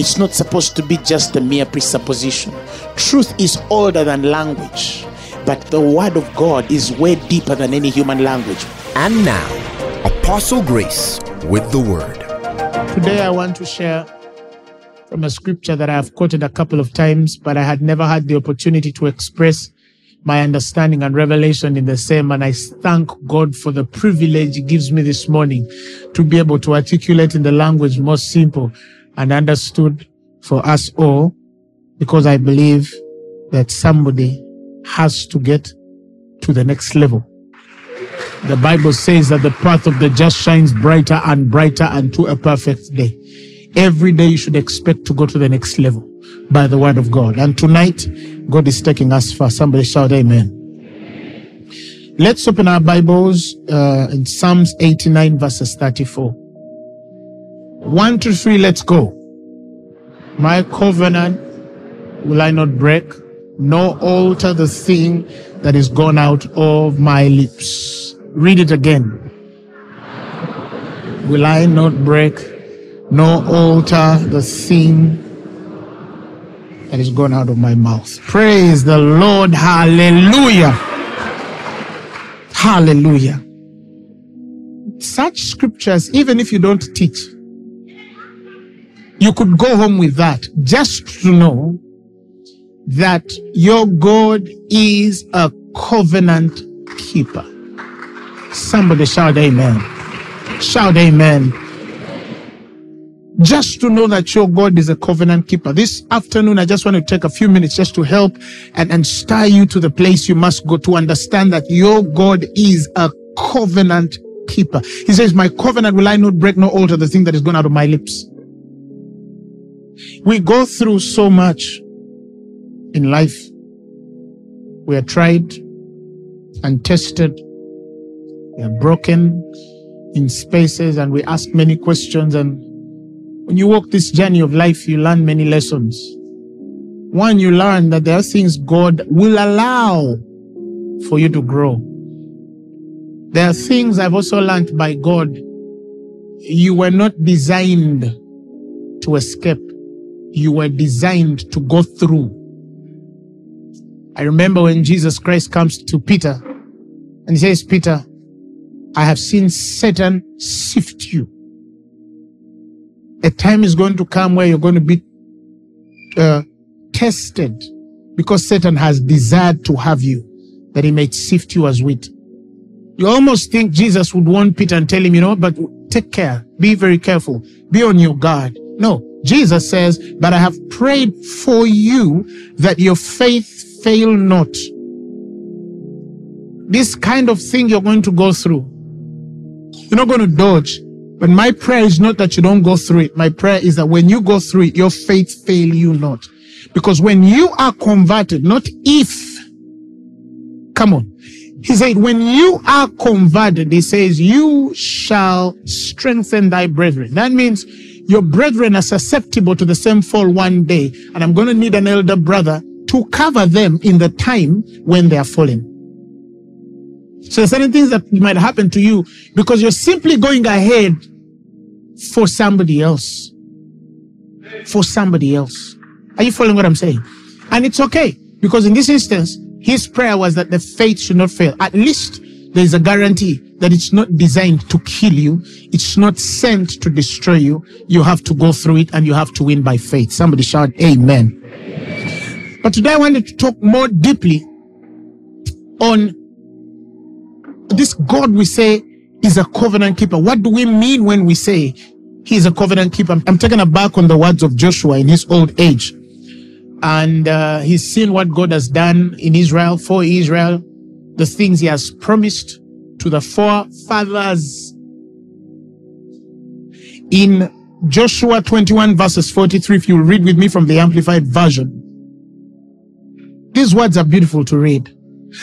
It's not supposed to be just a mere presupposition. Truth is older than language, but the word of God is way deeper than any human language. And now, Apostle Grace with the word. Today, I want to share from a scripture that I have quoted a couple of times, but I had never had the opportunity to express my understanding and revelation in the same. And I thank God for the privilege He gives me this morning to be able to articulate in the language most simple and understood for us all, because I believe that somebody has to get to the next level. The Bible says that the path of the just shines brighter and brighter unto a perfect day. Every day you should expect to go to the next level by the word of God. And tonight, God is taking us far. Somebody shout amen. Let's open our Bibles uh, in Psalms 89 verses 34. One, two, three, let's go. My covenant will I not break, nor alter the thing that is gone out of my lips. Read it again. Will I not break, nor alter the thing that is gone out of my mouth. Praise the Lord. Hallelujah. Hallelujah. Such scriptures, even if you don't teach, you could go home with that just to know that your God is a covenant keeper. Somebody shout amen. Shout amen. Just to know that your God is a covenant keeper. This afternoon, I just want to take a few minutes just to help and, and stir you to the place you must go to understand that your God is a covenant keeper. He says, My covenant will I not break nor alter the thing that is gone out of my lips. We go through so much in life. We are tried and tested. We are broken in spaces and we ask many questions. And when you walk this journey of life, you learn many lessons. One, you learn that there are things God will allow for you to grow. There are things I've also learned by God. You were not designed to escape. You were designed to go through. I remember when Jesus Christ comes to Peter and he says, Peter, I have seen Satan sift you. A time is going to come where you're going to be uh, tested because Satan has desired to have you, that he may sift you as wheat. You almost think Jesus would warn Peter and tell him, you know, but take care, be very careful, be on your guard. No, Jesus says, but I have prayed for you that your faith fail not. This kind of thing you're going to go through. You're not going to dodge. But my prayer is not that you don't go through it. My prayer is that when you go through it, your faith fail you not. Because when you are converted, not if, come on. He said, when you are converted, he says, you shall strengthen thy brethren. That means your brethren are susceptible to the same fall one day. And I'm going to need an elder brother to cover them in the time when they are falling. So there's certain things that might happen to you because you're simply going ahead for somebody else. For somebody else. Are you following what I'm saying? And it's okay because in this instance, his prayer was that the faith should not fail. At least there is a guarantee that it's not designed to kill you. It's not sent to destroy you. You have to go through it and you have to win by faith. Somebody shout amen. But today I wanted to talk more deeply on this God we say is a covenant keeper. What do we mean when we say he is a covenant keeper? I'm, I'm taking a back on the words of Joshua in his old age. And uh, he's seen what God has done in Israel, for Israel, the things he has promised to the forefathers. In Joshua 21 verses 43, if you read with me from the Amplified Version, these words are beautiful to read.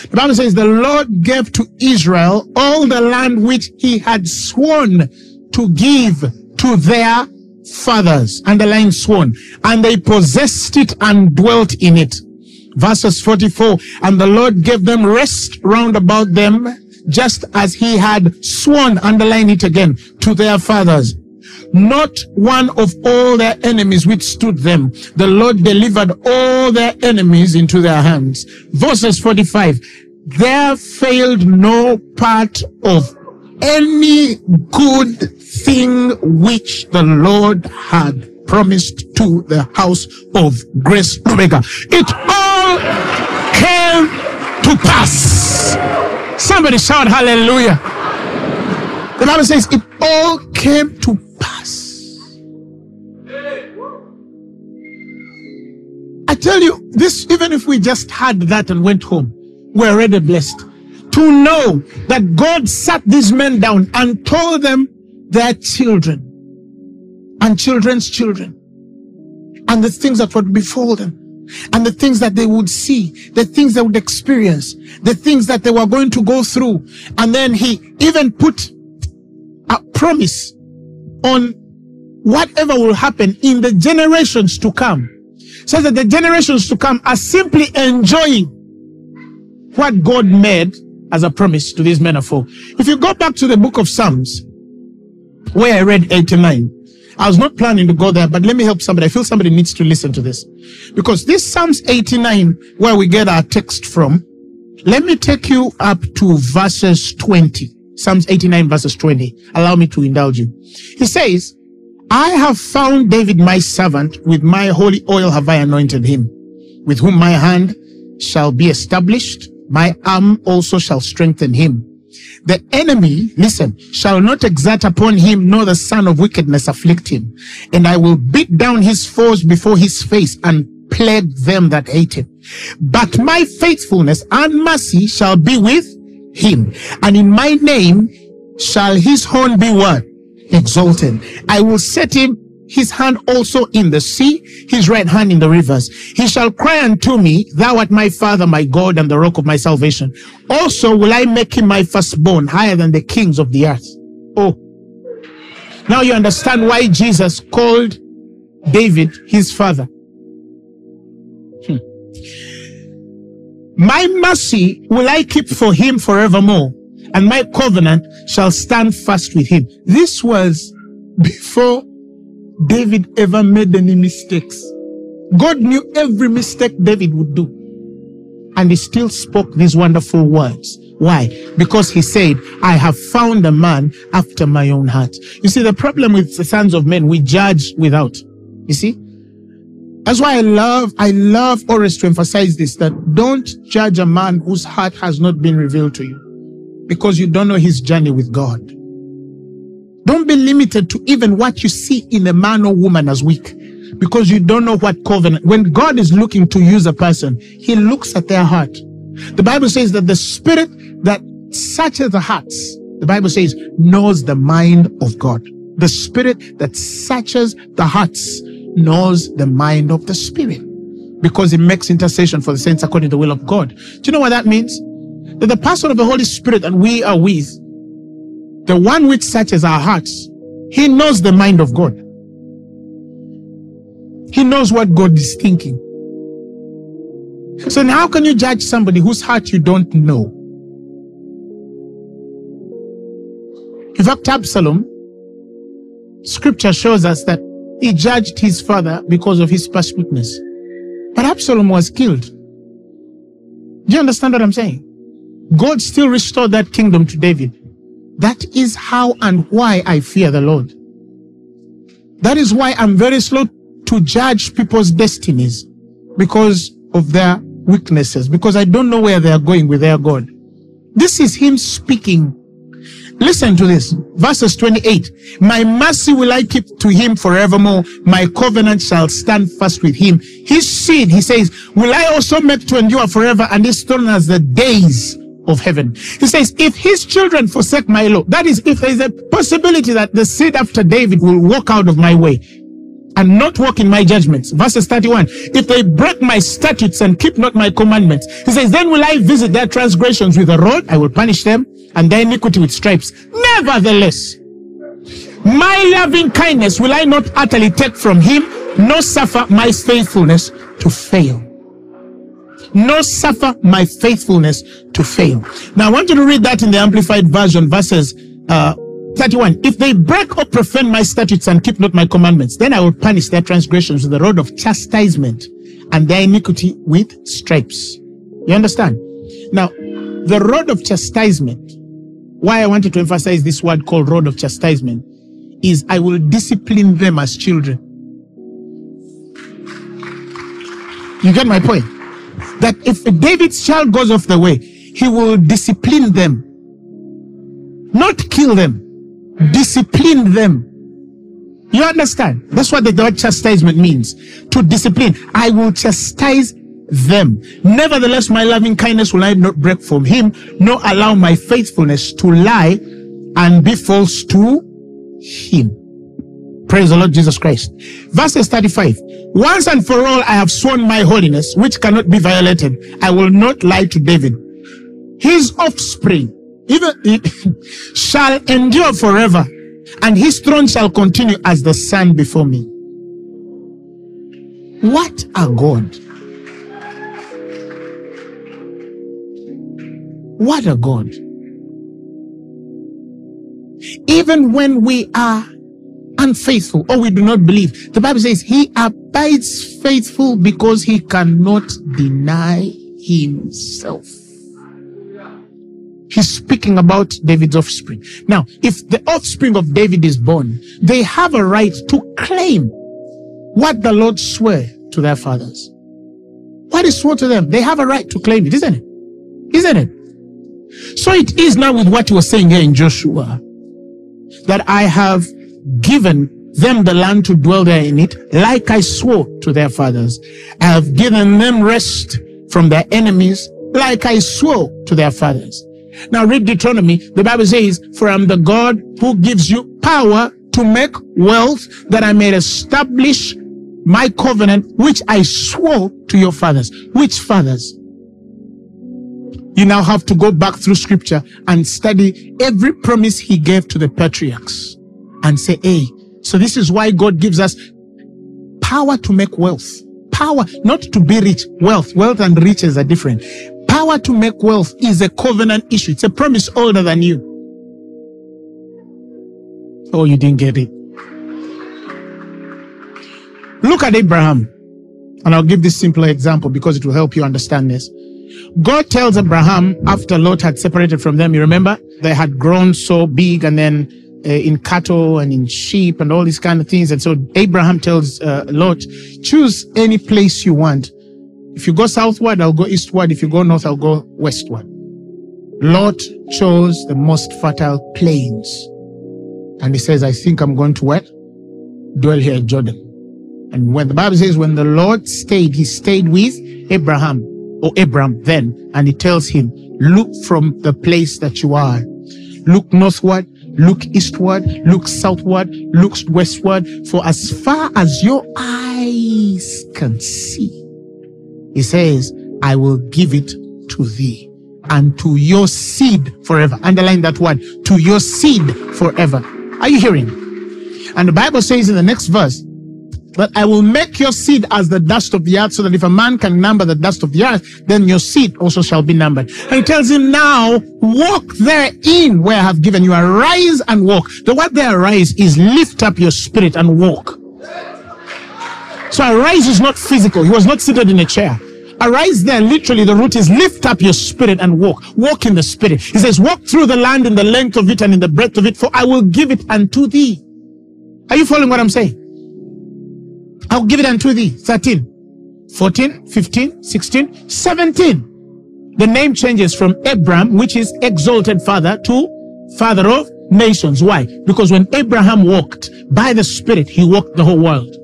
The Bible says the Lord gave to Israel all the land which he had sworn to give to their fathers. Underline sworn. And they possessed it and dwelt in it. Verses 44. And the Lord gave them rest round about them, just as he had sworn, underline it again, to their fathers. Not one of all their enemies withstood them. The Lord delivered all their enemies into their hands. Verses 45. There failed no part of any good thing which the Lord had promised to the house of Grace Lubega. It all came to pass. Somebody shout hallelujah. The Bible says it all came to pass. I tell you, this, even if we just had that and went home, we're already blessed. To know that God sat these men down and told them their children and children's children and the things that would befall them and the things that they would see, the things they would experience, the things that they were going to go through. And then he even put a promise on whatever will happen in the generations to come. Says that the generations to come are simply enjoying what God made as a promise to these men of old. If you go back to the book of Psalms, where I read 89, I was not planning to go there, but let me help somebody. I feel somebody needs to listen to this. Because this Psalms 89, where we get our text from, let me take you up to verses 20. Psalms 89 verses 20. Allow me to indulge you. He says, I have found David my servant, with my holy oil have I anointed him, with whom my hand shall be established, my arm also shall strengthen him. The enemy, listen, shall not exert upon him, nor the son of wickedness afflict him. And I will beat down his foes before his face and plague them that hate him. But my faithfulness and mercy shall be with him. And in my name shall his horn be what? Exalted. I will set him his hand also in the sea, his right hand in the rivers. He shall cry unto me, Thou art my Father, my God, and the rock of my salvation. Also will I make him my firstborn, higher than the kings of the earth. Oh. Now you understand why Jesus called David his father. Hmm. My mercy will I keep for him forevermore, and my covenant shall stand fast with him. This was before David ever made any mistakes. God knew every mistake David would do. And he still spoke these wonderful words. Why? Because he said, I have found a man after my own heart. You see, the problem with the sons of men, we judge without. You see? That's why I love, I love always to emphasize this, that don't judge a man whose heart has not been revealed to you because you don't know his journey with God. Don't be limited to even what you see in a man or woman as weak because you don't know what covenant. When God is looking to use a person, he looks at their heart. The Bible says that the spirit that searches the hearts, the Bible says, knows the mind of God. The spirit that searches the hearts knows the mind of the spirit because it makes intercession for the saints according to the will of God. Do you know what that means? That the person of the Holy Spirit that we are with the one which searches our hearts, he knows the mind of God. He knows what God is thinking. So now how can you judge somebody whose heart you don't know? In fact, Absalom, scripture shows us that he judged his father because of his past weakness. But Absalom was killed. Do you understand what I'm saying? God still restored that kingdom to David. That is how and why I fear the Lord. That is why I'm very slow to judge people's destinies because of their weaknesses, because I don't know where they are going with their God. This is Him speaking. Listen to this. Verses 28. My mercy will I keep to him forevermore. My covenant shall stand fast with him. His seed, he says, will I also make to endure forever and his throne as the days of heaven. He says, if his children forsake my law, that is, if there is a possibility that the seed after David will walk out of my way, and not walk in my judgments. Verses 31. If they break my statutes and keep not my commandments, he says, then will I visit their transgressions with a rod, I will punish them, and their iniquity with stripes. Nevertheless, my loving kindness will I not utterly take from him, nor suffer my faithfulness to fail. Nor suffer my faithfulness to fail. Now I want you to read that in the Amplified Version, verses uh, 31. If they break or profane my statutes and keep not my commandments, then I will punish their transgressions with the rod of chastisement and their iniquity with stripes. You understand? Now, the rod of chastisement, why I wanted to emphasize this word called rod of chastisement, is I will discipline them as children. You get my point? That if David's child goes off the way, he will discipline them, not kill them, discipline them. You understand? That's what the word chastisement means. To discipline. I will chastise them. Nevertheless, my loving kindness will I not break from him, nor allow my faithfulness to lie and be false to him. Praise the Lord Jesus Christ. Verses 35. Once and for all I have sworn my holiness, which cannot be violated. I will not lie to David. His offspring, even shall endure forever, and his throne shall continue as the sun before me. What a God. What a God. Even when we are unfaithful or we do not believe, the Bible says he abides faithful because he cannot deny himself. He's speaking about David's offspring. Now, if the offspring of David is born, they have a right to claim what the Lord swore to their fathers. What is swore to them? They have a right to claim it, isn't it? Isn't it? So it is now with what you were saying here in Joshua that I have given them the land to dwell there in it, like I swore to their fathers. I have given them rest from their enemies, like I swore to their fathers. Now read Deuteronomy. The Bible says, For I am the God who gives you power to make wealth that I may establish my covenant, which I swore to your fathers. Which fathers? You now have to go back through scripture and study every promise he gave to the patriarchs and say, Hey, so this is why God gives us power to make wealth. Power, not to be rich. Wealth, wealth and riches are different. Power to make wealth is a covenant issue. It's a promise older than you. Oh, you didn't get it. Look at Abraham. And I'll give this simpler example because it will help you understand this. God tells Abraham after Lot had separated from them, you remember? They had grown so big and then uh, in cattle and in sheep and all these kind of things. And so Abraham tells uh, Lot, choose any place you want. If you go southward, I'll go eastward. If you go north, I'll go westward. Lot chose the most fertile plains. And he says, I think I'm going to what? Dwell here in Jordan. And when the Bible says, when the Lord stayed, he stayed with Abraham or Abram then, and he tells him, look from the place that you are. Look northward, look eastward, look southward, look westward, for as far as your eyes can see, he says, I will give it to thee and to your seed forever. Underline that word, to your seed forever. Are you hearing? And the Bible says in the next verse, that I will make your seed as the dust of the earth, so that if a man can number the dust of the earth, then your seed also shall be numbered. And he tells him now, walk therein where I have given you. Arise and walk. The word there arise is lift up your spirit and walk. So arise is not physical. He was not seated in a chair. Arise there, literally, the root is lift up your spirit and walk. Walk in the spirit. He says, walk through the land in the length of it and in the breadth of it, for I will give it unto thee. Are you following what I'm saying? I'll give it unto thee. 13, 14, 15, 16, 17. The name changes from Abram, which is exalted father, to father of nations. Why? Because when Abraham walked by the Spirit, he walked the whole world.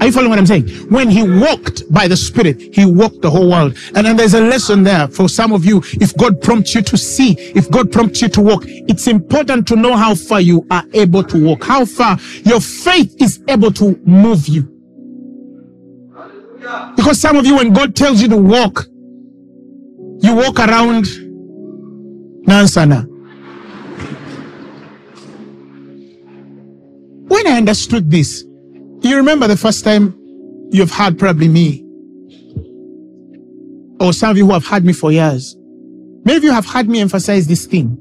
Are you following what I'm saying? When he walked by the Spirit, he walked the whole world. And then there's a lesson there for some of you. If God prompts you to see, if God prompts you to walk, it's important to know how far you are able to walk, how far your faith is able to move you. Because some of you, when God tells you to walk, you walk around Nansana. When I understood this, you remember the first time you've heard probably me, or some of you who have heard me for years. Many of you have heard me emphasize this thing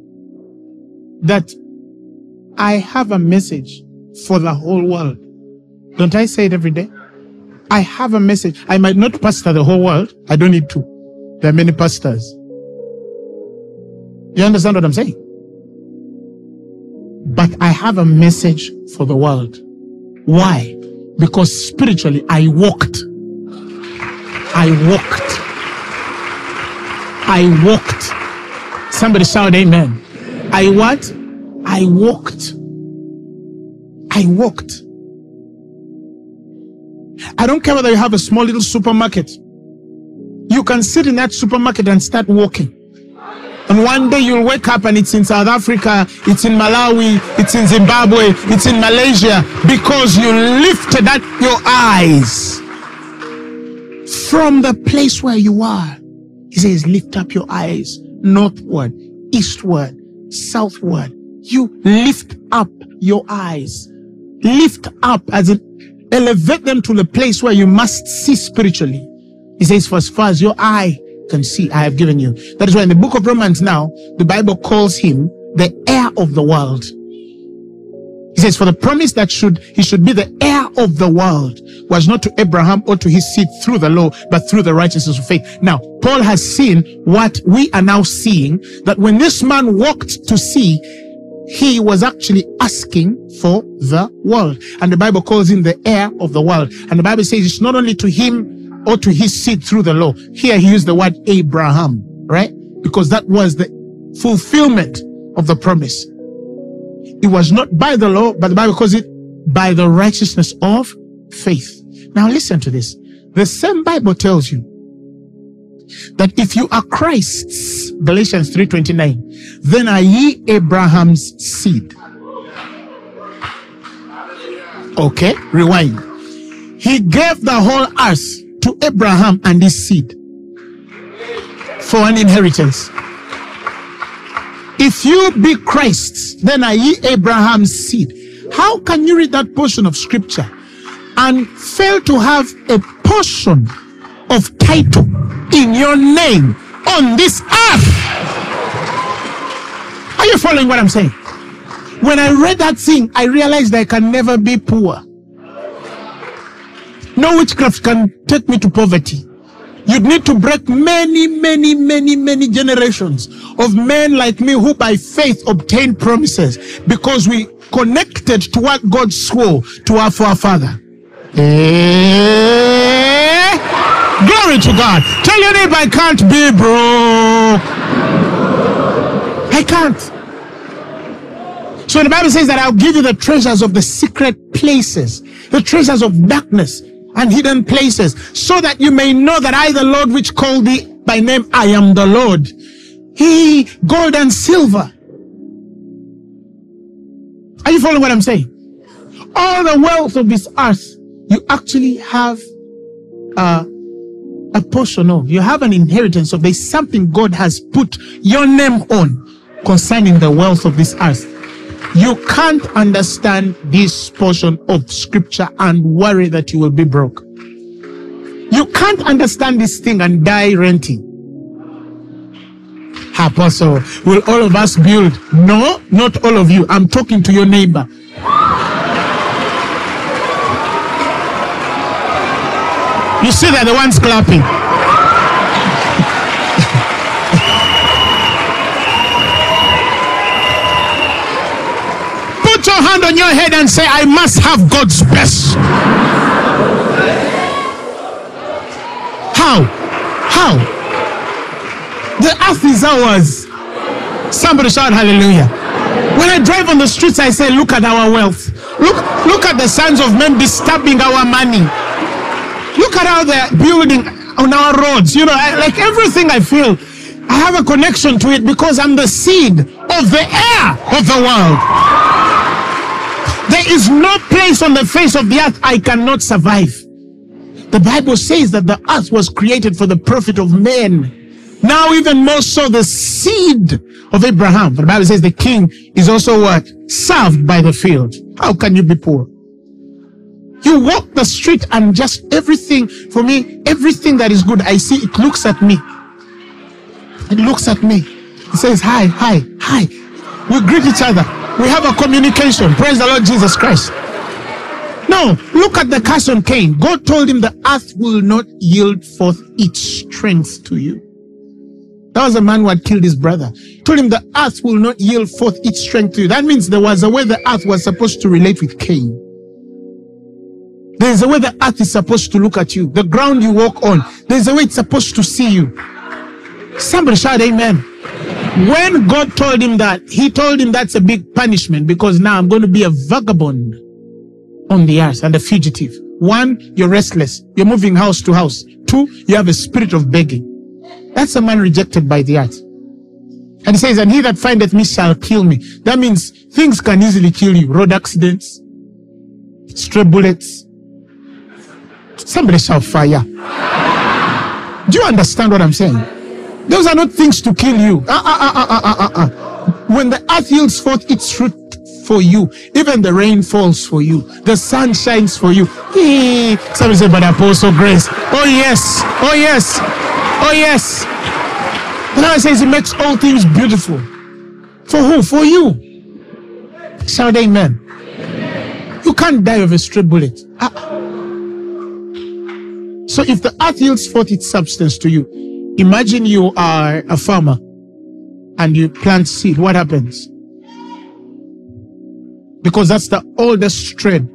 that I have a message for the whole world. Don't I say it every day? I have a message. I might not pastor the whole world. I don't need to. There are many pastors. You understand what I'm saying? But I have a message for the world. Why? Because spiritually I walked. I walked. I walked. Somebody shout amen. I what? I walked. I walked. I don't care whether you have a small little supermarket. You can sit in that supermarket and start walking. And one day you'll wake up and it's in South Africa, it's in Malawi, it's in Zimbabwe, it's in Malaysia because you lifted up your eyes from the place where you are. He says, lift up your eyes northward, eastward, southward. You lift up your eyes. Lift up as it elevate them to the place where you must see spiritually. He says, for as far as your eye can see, I have given you. That is why in the book of Romans now, the Bible calls him the heir of the world. He says, for the promise that should, he should be the heir of the world was not to Abraham or to his seed through the law, but through the righteousness of faith. Now, Paul has seen what we are now seeing, that when this man walked to see, he was actually asking for the world. And the Bible calls him the heir of the world. And the Bible says it's not only to him or to his seed through the law. Here he used the word Abraham, right? Because that was the fulfillment of the promise. It was not by the law, but the Bible calls it by the righteousness of faith. Now listen to this. The same Bible tells you that if you are Christ's, Galatians 3:29, then are ye Abraham's seed. Okay, rewind. He gave the whole earth Abraham and his seed for an inheritance. If you be Christ's, then are ye Abraham's seed. How can you read that portion of scripture and fail to have a portion of title in your name on this earth? Are you following what I'm saying? When I read that thing, I realized I can never be poor. No witchcraft can take me to poverty. You'd need to break many, many, many, many generations of men like me who by faith obtained promises because we connected to what God swore to our forefather. Eh? Glory to God. Tell your neighbor I can't be broke. I can't. So the Bible says that I'll give you the treasures of the secret places, the treasures of darkness and hidden places, so that you may know that I, the Lord, which called thee by name, I am the Lord. He, gold and silver. Are you following what I'm saying? All the wealth of this earth, you actually have a, a portion of. You have an inheritance of. There's something God has put your name on concerning the wealth of this earth. You can't understand this portion of scripture and worry that you will be broke. You can't understand this thing and die renting. Apostle, will all of us build? No, not all of you. I'm talking to your neighbor. You see, they're the ones clapping. Put your head and say, I must have God's best. How? How? The earth is ours. Somebody shout hallelujah. When I drive on the streets, I say, look at our wealth. Look, look at the sons of men disturbing our money. Look at how they're building on our roads. You know, I, like everything I feel, I have a connection to it because I'm the seed of the heir of the world. There is no place on the face of the earth I cannot survive. The Bible says that the earth was created for the profit of men. Now, even more so, the seed of Abraham. The Bible says the king is also what? Served by the field. How can you be poor? You walk the street and just everything, for me, everything that is good, I see it looks at me. It looks at me. It says, hi, hi, hi. We greet each other. We have a communication. Praise the Lord Jesus Christ. No, look at the curse on Cain. God told him the earth will not yield forth its strength to you. That was a man who had killed his brother. Told him the earth will not yield forth its strength to you. That means there was a way the earth was supposed to relate with Cain. There's a way the earth is supposed to look at you. The ground you walk on. There's a way it's supposed to see you. Somebody shout amen. When God told him that, he told him that's a big punishment because now I'm going to be a vagabond on the earth and a fugitive. One, you're restless. You're moving house to house. Two, you have a spirit of begging. That's a man rejected by the earth. And he says, and he that findeth me shall kill me. That means things can easily kill you. Road accidents, stray bullets. Somebody shall fire. Do you understand what I'm saying? Those are not things to kill you. Uh, uh, uh. When the earth yields forth its fruit for you, even the rain falls for you, the sun shines for you. Somebody say, but Apostle Grace. Oh, yes. Oh, yes. Oh, yes. The Bible says He makes all things beautiful. For who? For you. Shout amen. You can't die of a stray bullet. Ah. So if the earth yields forth its substance to you, imagine you are a farmer and you plant seed. What happens? Because that's the oldest trade.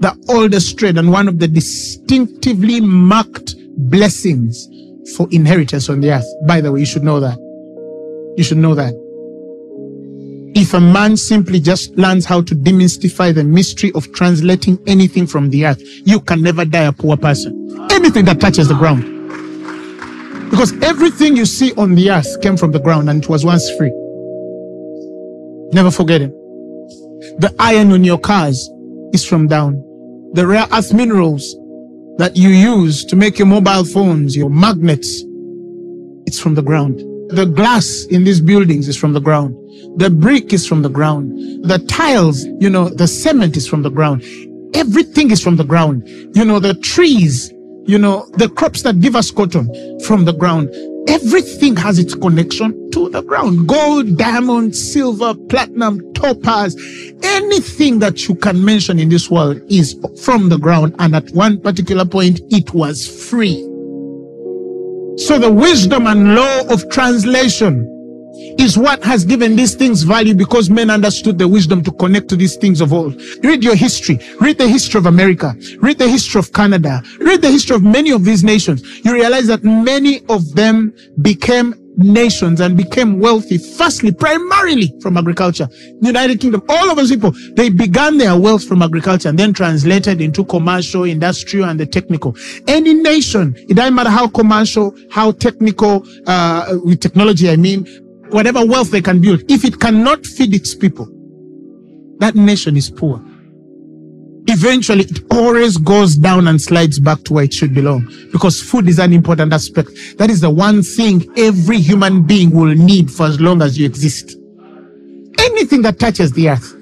The oldest trade and one of the distinctively marked blessings for inheritance on the earth. By the way, you should know that. You should know that. If a man simply just learns how to demystify the mystery of translating anything from the earth, you can never die a poor person. Anything that touches the ground. Because everything you see on the earth came from the ground and it was once free. Never forget it. The iron on your cars is from down. The rare earth minerals that you use to make your mobile phones, your magnets, it's from the ground. The glass in these buildings is from the ground. The brick is from the ground. The tiles, you know, the cement is from the ground. Everything is from the ground. You know, the trees, you know, the crops that give us cotton from the ground. Everything has its connection to the ground. Gold, diamond, silver, platinum, topaz, anything that you can mention in this world is from the ground. And at one particular point, it was free. So the wisdom and law of translation is what has given these things value because men understood the wisdom to connect to these things of old. Read your history. Read the history of America. Read the history of Canada. Read the history of many of these nations. You realize that many of them became nations and became wealthy, firstly, primarily from agriculture. United Kingdom, all of those people, they began their wealth from agriculture and then translated into commercial, industrial, and the technical. Any nation, it doesn't matter how commercial, how technical, uh, with technology, I mean, whatever wealth they can build, if it cannot feed its people, that nation is poor. Eventually, it always goes down and slides back to where it should belong because food is an important aspect. That is the one thing every human being will need for as long as you exist. Anything that touches the earth.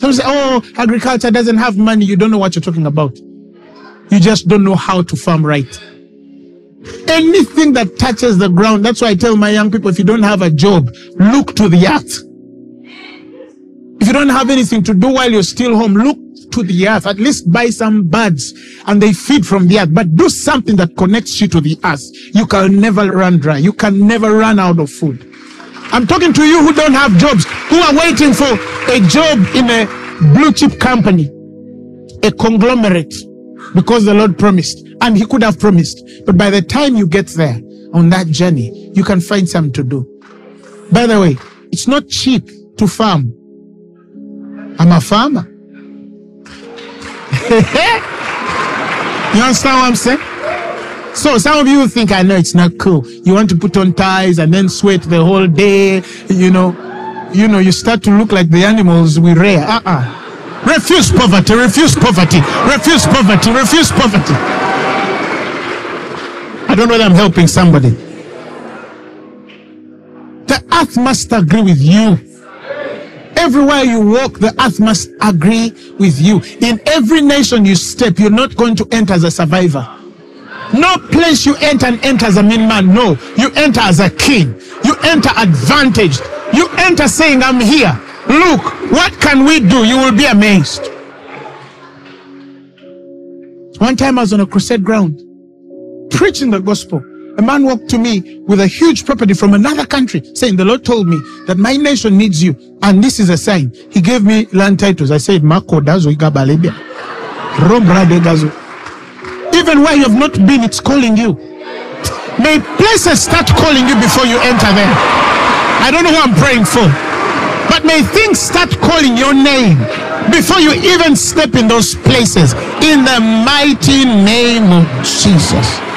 Some say, oh, agriculture doesn't have money. You don't know what you're talking about. You just don't know how to farm right. Anything that touches the ground. That's why I tell my young people, if you don't have a job, look to the earth. If you don't have anything to do while you're still home, look to the earth. At least buy some birds and they feed from the earth. But do something that connects you to the earth. You can never run dry. You can never run out of food. I'm talking to you who don't have jobs, who are waiting for a job in a blue chip company, a conglomerate, because the Lord promised. And He could have promised. But by the time you get there on that journey, you can find something to do. By the way, it's not cheap to farm. I'm a farmer. You understand what I'm saying? So some of you think I know it's not cool. You want to put on ties and then sweat the whole day, you know. You know, you start to look like the animals we rear. Uh-uh. Refuse poverty, refuse poverty, refuse poverty, refuse poverty. I don't know whether I'm helping somebody. The earth must agree with you. Everywhere you walk, the earth must agree with you. In every nation you step, you're not going to enter as a survivor. No place you enter and enter as a mean man. No, you enter as a king. You enter advantaged. You enter saying, I'm here. Look, what can we do? You will be amazed. One time I was on a crusade ground preaching the gospel. A man walked to me with a huge property from another country saying, The Lord told me that my nation needs you. And this is a sign. He gave me land titles. I said, Mako Dazo Igabalebia. Even where you have not been, it's calling you. May places start calling you before you enter there. I don't know who I'm praying for. But may things start calling your name before you even step in those places. In the mighty name of Jesus.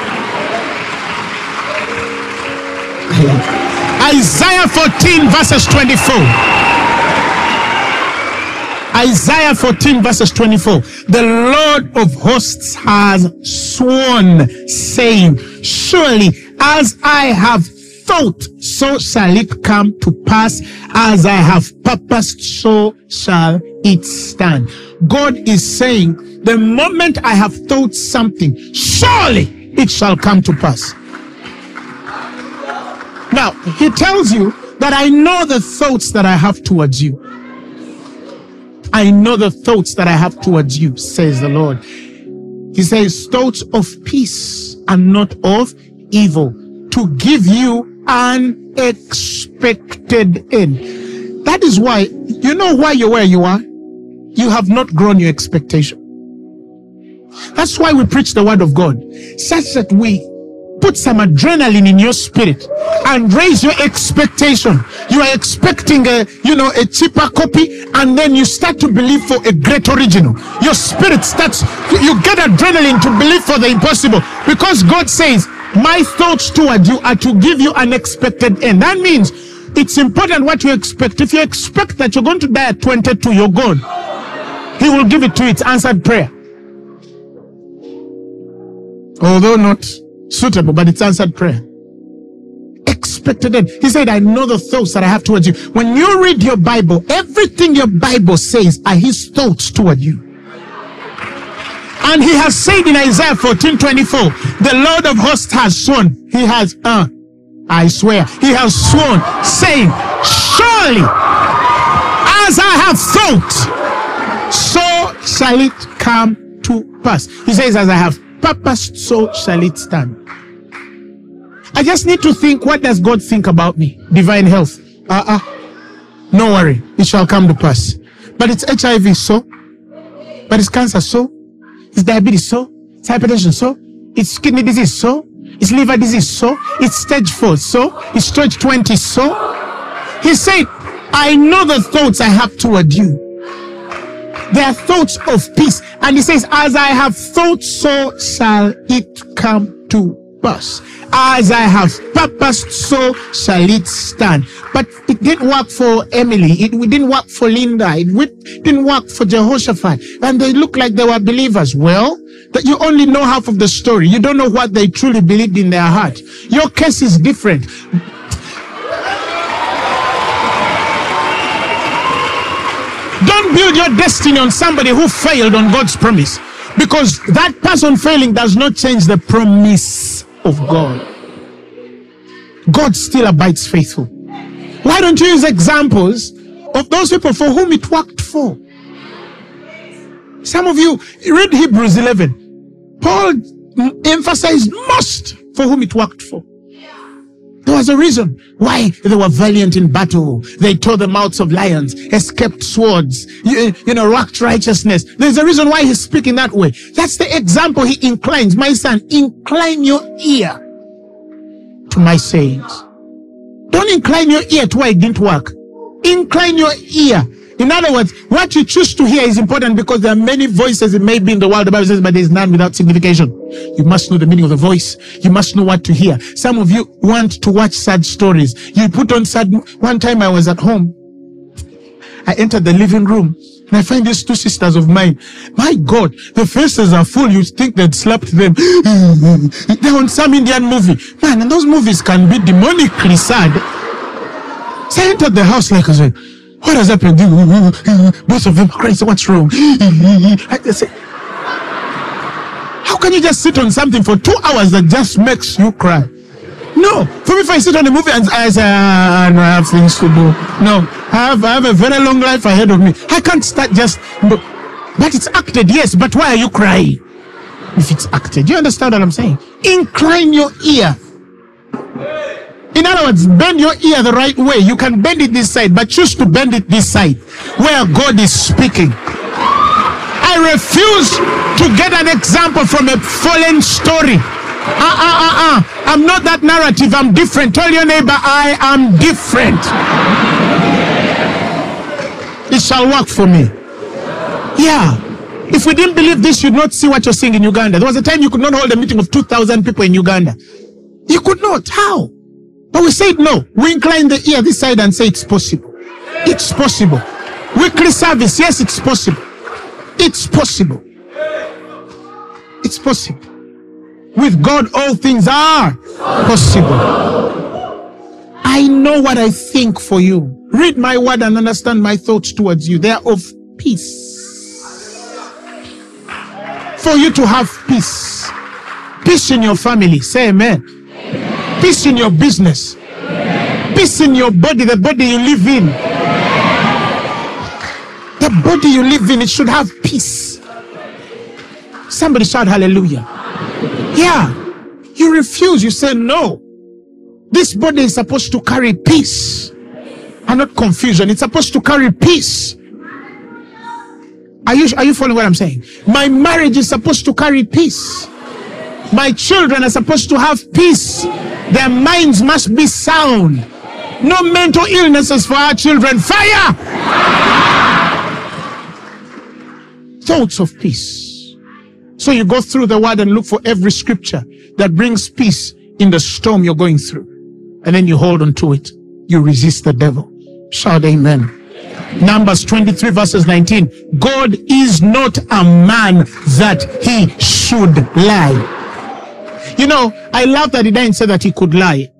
Isaiah 14 verses 24. Isaiah 14 verses 24. The Lord of hosts has sworn, saying, Surely as I have thought, so shall it come to pass. As I have purposed, so shall it stand. God is saying, the moment I have thought something, surely it shall come to pass. Now, he tells you that I know the thoughts that I have towards you. I know the thoughts that I have towards you, says the Lord. He says, thoughts of peace and not of evil to give you an expected end. That is why, you know why you're where you are? You have not grown your expectation. That's why we preach the word of God, such that we put some adrenaline in your spirit and raise your expectation. You are expecting a, you know, a cheaper copy and then you start to believe for a great original. Your spirit starts, you get adrenaline to believe for the impossible because God says, my thoughts toward you are to give you an expected end. That means it's important what you expect. If you expect that you're going to die at 22, you're gone. He will give it to. It's answered prayer. Although not suitable, but it's answered prayer. Expected end. He said, I know the thoughts that I have towards you. When you read your Bible, everything your Bible says are his thoughts toward you. And he has said in Isaiah 14 24, the Lord of hosts has sworn. He has, uh, I swear, he has sworn, saying, Surely, as I have thought, so shall it come to pass. He says, As I have purposed, so shall it stand. I just need to think, what does God think about me? Divine health. Uh uh No worry, it shall come to pass. But it's HIV, so. But it's cancer, so. It's diabetes, so. It's hypertension, so. It's kidney disease, so. It's liver disease, so. It's stage 4, so. It's stage 20, so. He said, I know the thoughts I have toward you. They are thoughts of peace. And he says, As I have thought, so shall it come to pass. As I have purposed, so shall it stand. But it didn't work for Emily. It didn't work for Linda. It didn't work for Jehoshaphat. And they look like they were believers. Well, that you only know half of the story. You don't know what they truly believed in their heart. Your case is different. Don't build your destiny on somebody who failed on God's promise. Because that person failing does not change the promise of God. God still abides faithful. Why don't you use examples of those people for whom it worked for? Some of you read Hebrews 11. Paul emphasized most for whom it worked for. There was a reason why they were valiant in battle. They tore the mouths of lions, escaped swords, you, you know, rocked righteousness. There's a reason why he's speaking that way. That's the example he inclines. My son, incline your ear to my sayings. Don't incline your ear to why it didn't work. Incline your ear In other words, what you choose to hear is important because there are many voices it may be in the world. The Bible says, but there is none without signification. You must know the meaning of the voice. You must know what to hear. Some of you want to watch sad stories. You put on sad. One time I was at home. I entered the living room and I find these two sisters of mine. My God, the faces are full. You think they'd slapped them. They're on some Indian movie. Man, and those movies can be demonically sad. So I entered the house like I said, what has happened? Both of them are crazy. What's wrong? I say, how can you just sit on something for two hours that just makes you cry? No, for me, if I sit on a movie and I say, ah, no, I have things to do. No, I have, I have a very long life ahead of me. I can't start just, but, but it's acted, yes, but why are you crying? If it's acted, do you understand what I'm saying? Incline your ear in other words, bend your ear the right way. You can bend it this side, but choose to bend it this side where God is speaking. I refuse to get an example from a fallen story. Uh, uh, uh, uh. I'm not that narrative. I'm different. Tell your neighbor, I am different. It shall work for me. Yeah. If we didn't believe this, you'd not see what you're seeing in Uganda. There was a time you could not hold a meeting of 2,000 people in Uganda. You could not. How? But we said no. We incline the ear this side and say it's possible. It's possible. Weekly service, yes, it's possible. It's possible. It's possible. With God, all things are possible. I know what I think for you. Read my word and understand my thoughts towards you. They are of peace. For you to have peace. Peace in your family. Say amen. Peace in your business. Peace in your body, the body you live in. The body you live in, it should have peace. Somebody shout hallelujah. Yeah. You refuse. You say no. This body is supposed to carry peace and not confusion. It's supposed to carry peace. Are you, are you following what I'm saying? My marriage is supposed to carry peace. My children are supposed to have peace. Their minds must be sound. No mental illnesses for our children. Fire! Thoughts of peace. So you go through the word and look for every scripture that brings peace in the storm you're going through. And then you hold on to it. You resist the devil. Shout amen. Numbers 23 verses 19. God is not a man that he should lie. You know, I love that he didn't say that he could lie.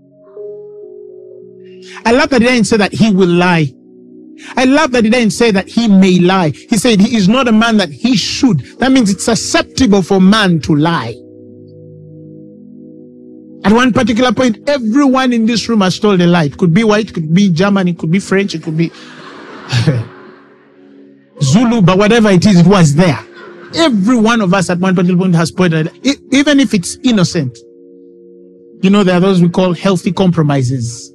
I love that he didn't say that he will lie. I love that he didn't say that he may lie. He said he is not a man that he should. That means it's susceptible for man to lie. At one particular point, everyone in this room has told a lie. It could be white, it could be German, it could be French, it could be Zulu, but whatever it is, it was there. Every one of us at one particular point has pointed, even if it's innocent. You know, there are those we call healthy compromises.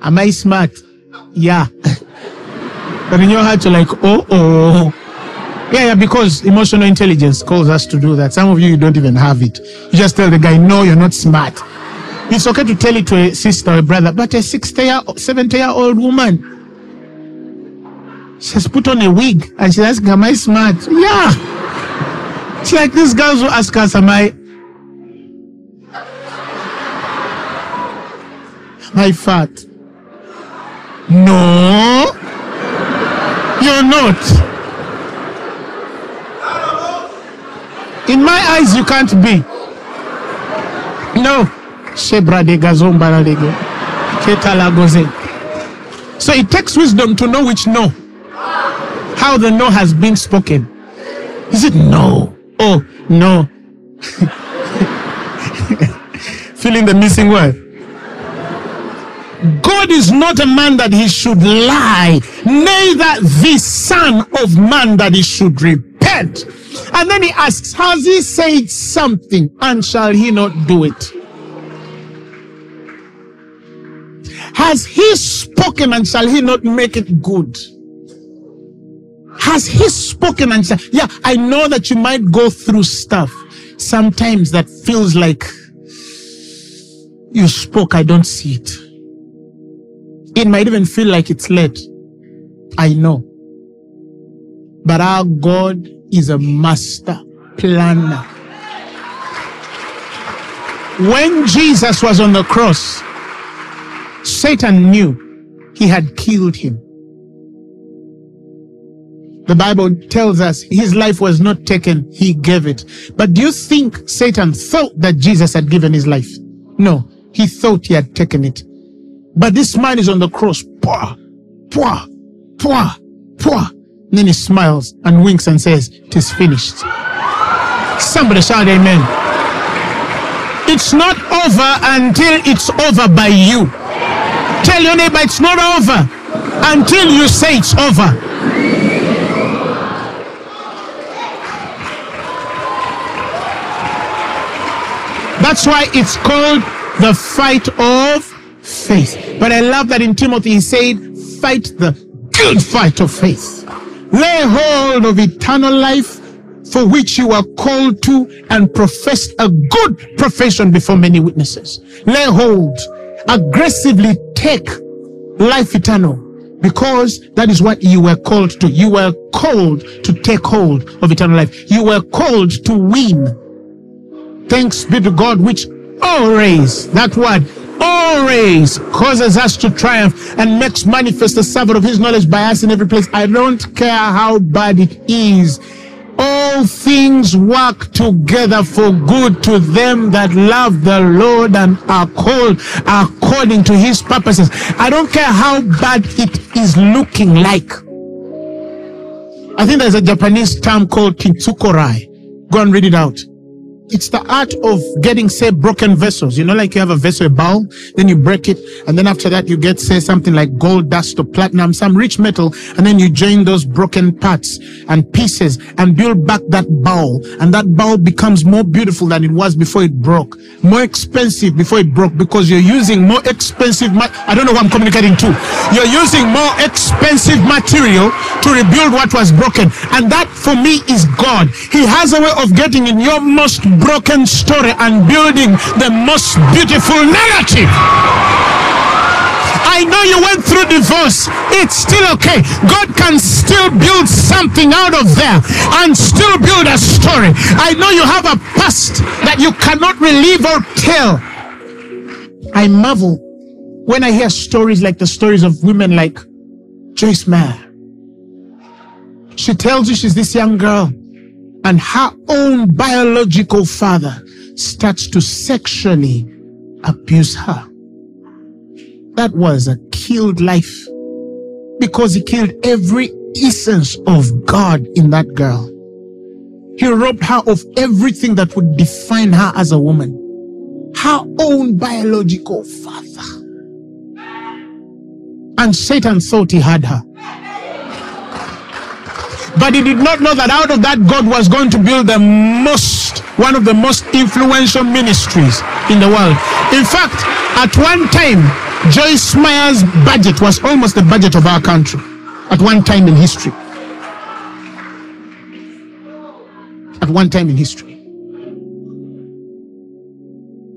Am I smart? Yeah. but in your heart, you're like, oh, oh. Yeah, yeah, because emotional intelligence calls us to do that. Some of you, you don't even have it. You just tell the guy, no, you're not smart. It's okay to tell it to a sister or a brother, but a 60 year, 70 year old woman, she has put on a wig and she's asking, Am I smart? Yeah. It's like these girls who ask us, Am I am I fat? No. You're not. In my eyes, you can't be. No. So it takes wisdom to know which no how the no has been spoken. Is it no? Oh, no. Feeling the missing word. God is not a man that he should lie, neither the son of man that he should repent. And then he asks, has he said something and shall he not do it? Has he spoken and shall he not make it good? Has he spoken and said, yeah, I know that you might go through stuff sometimes that feels like you spoke, I don't see it. It might even feel like it's late. I know. But our God is a master planner. When Jesus was on the cross, Satan knew he had killed him. The Bible tells us his life was not taken, he gave it. But do you think Satan thought that Jesus had given his life? No, he thought he had taken it. But this man is on the cross. Pwah, pwah, pwah, pwah. Then he smiles and winks and says, It is finished. Somebody shout amen. It's not over until it's over by you. Tell your neighbor it's not over until you say it's over. That's why it's called the fight of faith. But I love that in Timothy he said, fight the good fight of faith. Lay hold of eternal life for which you are called to and professed a good profession before many witnesses. Lay hold, aggressively take life eternal because that is what you were called to. You were called to take hold of eternal life. You were called to win. Thanks be to God, which always, that word, always causes us to triumph and makes manifest the servant of his knowledge by us in every place. I don't care how bad it is. All things work together for good to them that love the Lord and are called according to his purposes. I don't care how bad it is looking like. I think there's a Japanese term called kintsukuroi. Go and read it out it's the art of getting say broken vessels. You know like you have a vessel a bowl then you break it and then after that you get say something like gold dust or platinum some rich metal and then you join those broken parts and pieces and build back that bowl. And that bowl becomes more beautiful than it was before it broke. More expensive before it broke because you're using more expensive ma- i don't know who i'm communicating to. You're using more expensive material to rebuild what was broken. And that for me is god. He has a way of getting in your most broken story and building the most beautiful narrative. I know you went through divorce. It's still okay. God can still build something out of there and still build a story. I know you have a past that you cannot relive or tell. I marvel when I hear stories like the stories of women like Joyce Meyer. She tells you she's this young girl and her own biological father starts to sexually abuse her. That was a killed life because he killed every essence of God in that girl. He robbed her of everything that would define her as a woman. Her own biological father. And Satan thought he had her. But he did not know that out of that God was going to build the most, one of the most influential ministries in the world. In fact, at one time, Joyce Meyer's budget was almost the budget of our country. At one time in history. At one time in history.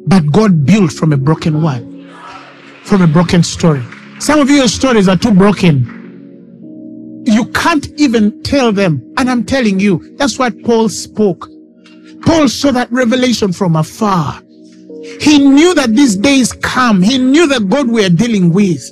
But God built from a broken one, from a broken story. Some of your stories are too broken you can't even tell them. And I'm telling you, that's what Paul spoke. Paul saw that revelation from afar. He knew that these days come. He knew the God we are dealing with.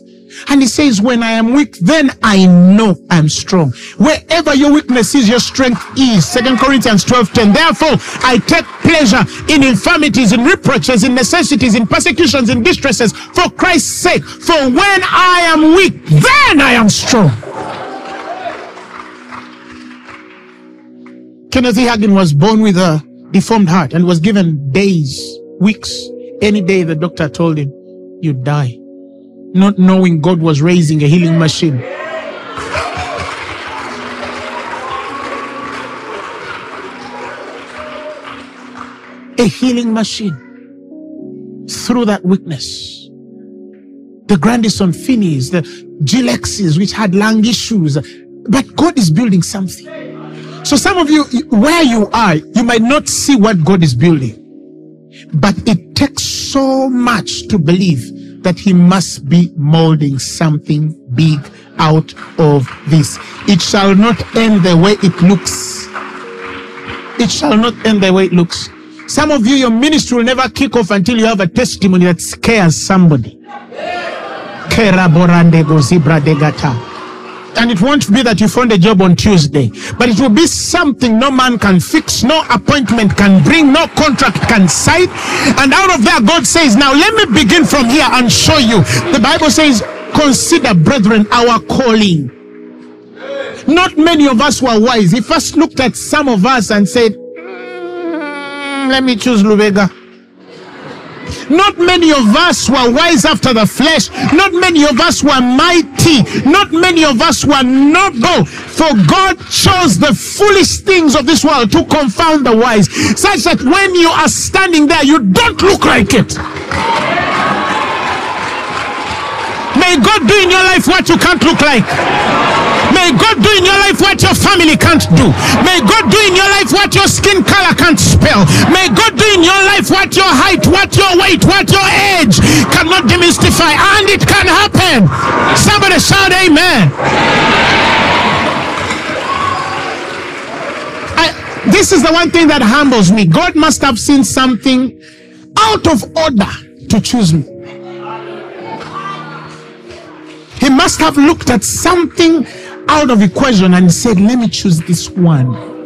And he says, when I am weak, then I know I'm strong. Wherever your weakness is, your strength is. Second Corinthians 12, 10. Therefore, I take pleasure in infirmities, in reproaches, in necessities, in persecutions, in distresses, for Christ's sake. For when I am weak, then I am strong. Kenneth. Hagin was born with a deformed heart and was given days, weeks, any day the doctor told him, you die. Not knowing God was raising a healing machine. A healing machine through that weakness. The Grandison Finney's, the Gilexes, which had lung issues. But God is building something. So some of you, where you are, you might not see what God is building. But it takes so much to believe that he must be molding something big out of this. It shall not end the way it looks. It shall not end the way it looks. Some of you, your ministry will never kick off until you have a testimony that scares somebody. And it won't be that you found a job on Tuesday, but it will be something no man can fix, no appointment can bring, no contract can cite. And out of that, God says, Now let me begin from here and show you. The Bible says, Consider, brethren, our calling. Not many of us were wise. He first looked at some of us and said, "Mm, Let me choose Lubega. Not many of us were wise after the flesh. Not many of us were mighty. Not many of us were noble. For God chose the foolish things of this world to confound the wise, such that when you are standing there, you don't look like it. May God do in your life what you can't look like. May God do in your life what your family can't do. May God do in your life what your skin color can't spell. May God do in your life what your height, what your weight, what your age cannot demystify. And it can happen. Somebody shout amen. I, this is the one thing that humbles me. God must have seen something out of order to choose me. He must have looked at something out of equation and said, Let me choose this one.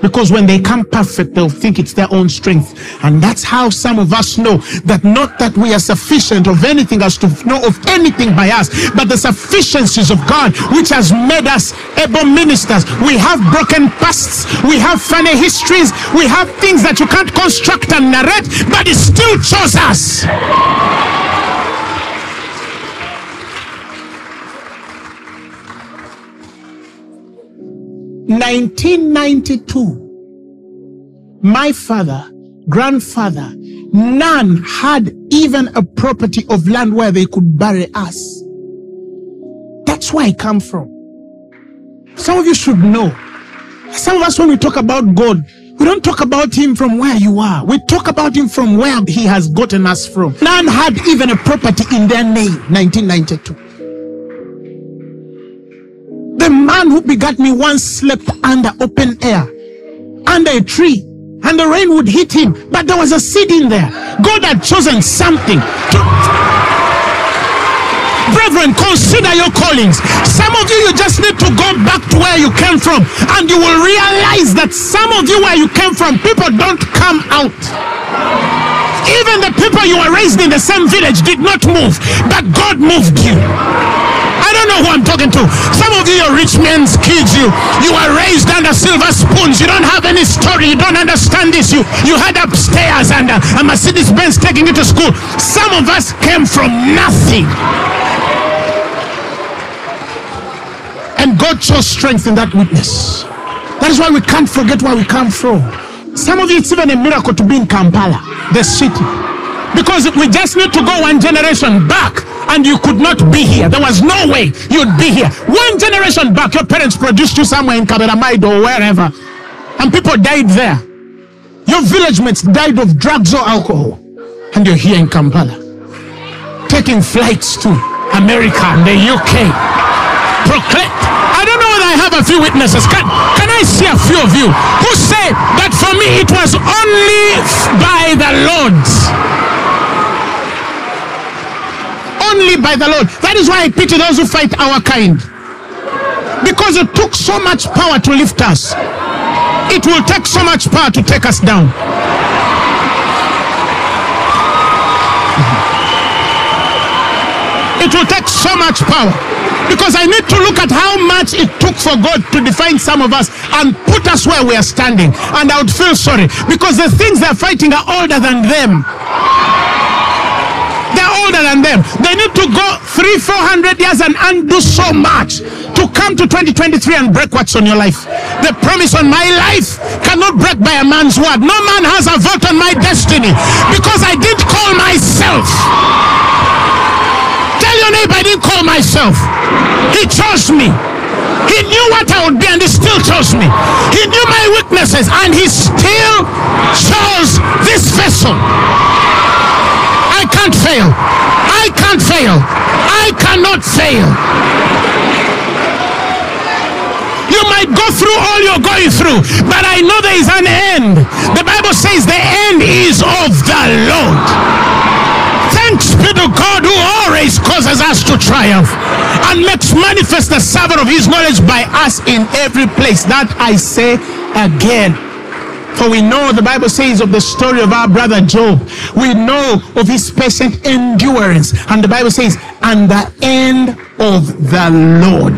Because when they come perfect, they'll think it's their own strength. And that's how some of us know that not that we are sufficient of anything as to know of anything by us, but the sufficiencies of God, which has made us able ministers. We have broken pasts, we have funny histories, we have things that you can't construct and narrate, but He still chose us. Nineteen ninety-two. My father, grandfather, none had even a property of land where they could bury us. That's where I come from. Some of you should know. Some of us, when we talk about God, we don't talk about him from where you are. We talk about him from where he has gotten us from. None had even a property in their name. 1992. The man who begat me once slept under open air, under a tree, and the rain would hit him. But there was a seed in there. God had chosen something to. Brethren, consider your callings. Some of you, you just need to go back to where you came from, and you will realize that some of you, where you came from, people don't come out. Even the people you were raised in the same village did not move, but God moved you. Don't know who I'm talking to. Some of you are rich men's kids. You you are raised under silver spoons. You don't have any story. You don't understand this. You you had upstairs and uh, a Mercedes Benz taking you to school. Some of us came from nothing. And God chose strength in that witness. That is why we can't forget where we come from. Some of you, it's even a miracle to be in Kampala, the city. Because we just need to go one generation back and you could not be here. There was no way you'd be here. One generation back, your parents produced you somewhere in Kaberamaido or wherever, and people died there. Your village mates died of drugs or alcohol, and you're here in Kampala, taking flights to America and the UK. Proclaim. I don't know whether I have a few witnesses. Can, can I see a few of you who say that for me it was only by the Lord's? Only by the Lord. That is why I pity those who fight our kind. Because it took so much power to lift us, it will take so much power to take us down. It will take so much power. Because I need to look at how much it took for God to define some of us and put us where we are standing. And I would feel sorry because the things they're fighting are older than them older than them. They need to go three, four hundred years and undo so much to come to 2023 and break what's on your life. The promise on my life cannot break by a man's word. No man has a vote on my destiny because I didn't call myself. Tell your neighbor I didn't call myself. He chose me. He knew what I would be and he still chose me. He knew my weaknesses and he still chose this vessel. I can't fail. I can't fail. I cannot fail. You might go through all you're going through, but I know there is an end. The Bible says the end is of the Lord. Thanks be to God who always causes us to triumph and makes manifest the servant of his knowledge by us in every place. That I say again. For we know the Bible says of the story of our brother Job. We know of his patient endurance. And the Bible says, and the end of the Lord.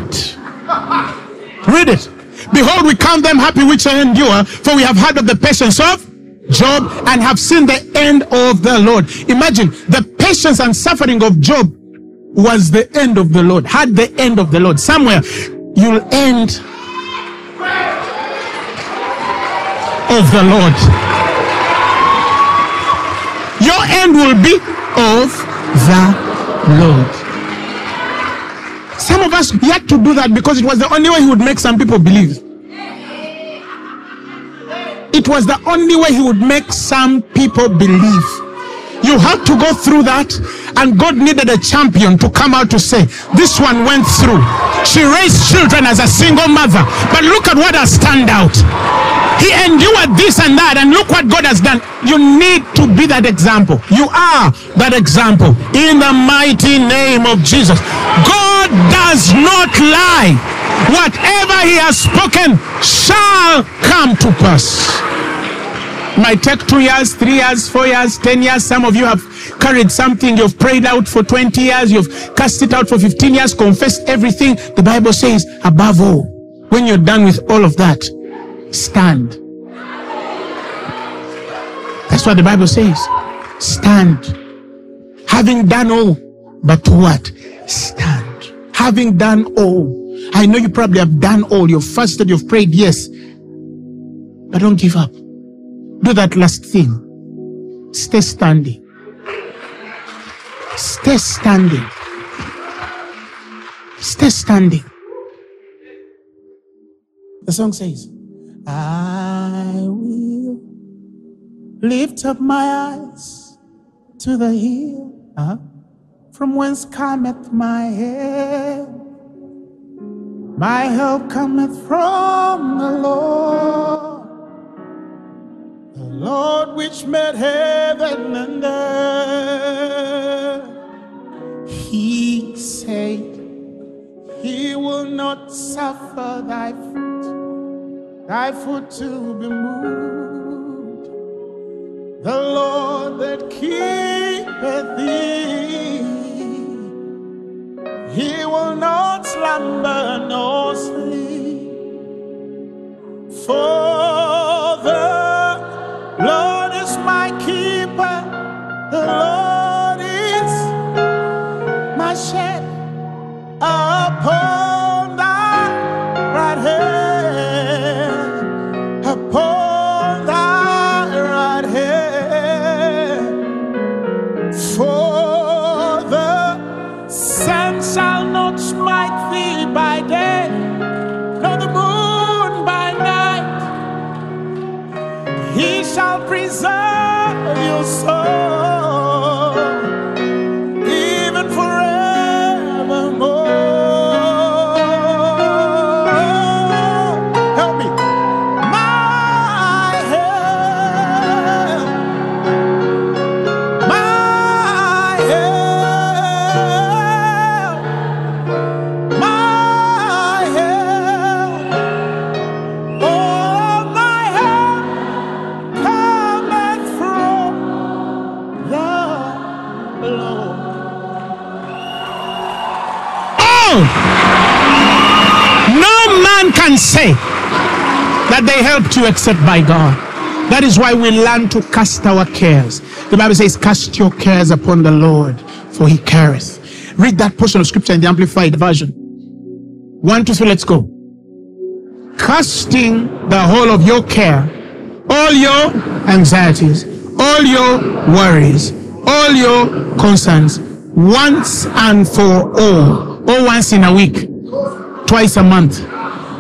Read it. Behold, we count them happy which endure, for we have heard of the patience of Job and have seen the end of the Lord. Imagine the patience and suffering of Job was the end of the Lord, had the end of the Lord. Somewhere you'll end of the Lord. Your end will be of the Lord. Some of us had to do that because it was the only way he would make some people believe. It was the only way he would make some people believe. You had to go through that, and God needed a champion to come out to say, This one went through. She raised children as a single mother, but look at what has turned out. He endured this and that, and look what God has done. You need to be that example. You are that example in the mighty name of Jesus. God does not lie. Whatever He has spoken shall come to pass. Might take two years, three years, four years, ten years. Some of you have carried something you've prayed out for 20 years, you've cast it out for 15 years, confessed everything. The Bible says, above all, when you're done with all of that, stand. That's what the Bible says. Stand. Having done all, but what? Stand. Having done all. I know you probably have done all. You've fasted, you've prayed, yes. But don't give up. Do that last thing. Stay standing. Stay standing. Stay standing. The song says, I will lift up my eyes to the hill uh-huh, from whence cometh my help. My help cometh from the Lord, the Lord which made heaven and earth. He said, He will not suffer thy thy foot to be moved. The Lord that keepeth thee, He will not slumber nor sleep. For the Lord is my keeper, the Lord is my shed upon say that they helped you except by God. That is why we learn to cast our cares. The Bible says, Cast your cares upon the Lord, for he careth. Read that portion of scripture in the Amplified Version. One, two, three, let's go. Casting the whole of your care, all your anxieties, all your worries, all your concerns, once and for all, or once in a week, twice a month,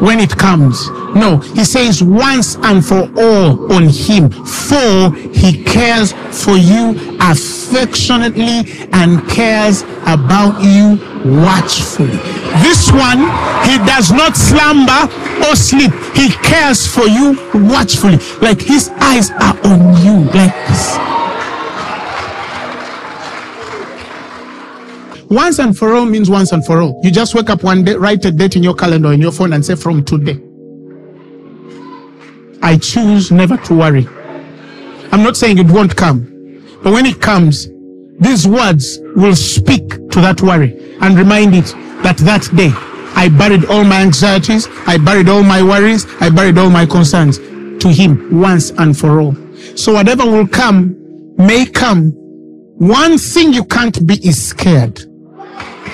when it comes. No, he says once and for all on him, for he cares for you affectionately and cares about you watchfully. This one, he does not slumber or sleep. He cares for you watchfully. Like his eyes are on you, like this. Once and for all means once and for all. You just wake up one day, write a date in your calendar in your phone and say, from today, I choose never to worry. I'm not saying it won't come, but when it comes, these words will speak to that worry and remind it that that day I buried all my anxieties, I buried all my worries, I buried all my concerns to Him once and for all. So whatever will come may come. One thing you can't be is scared.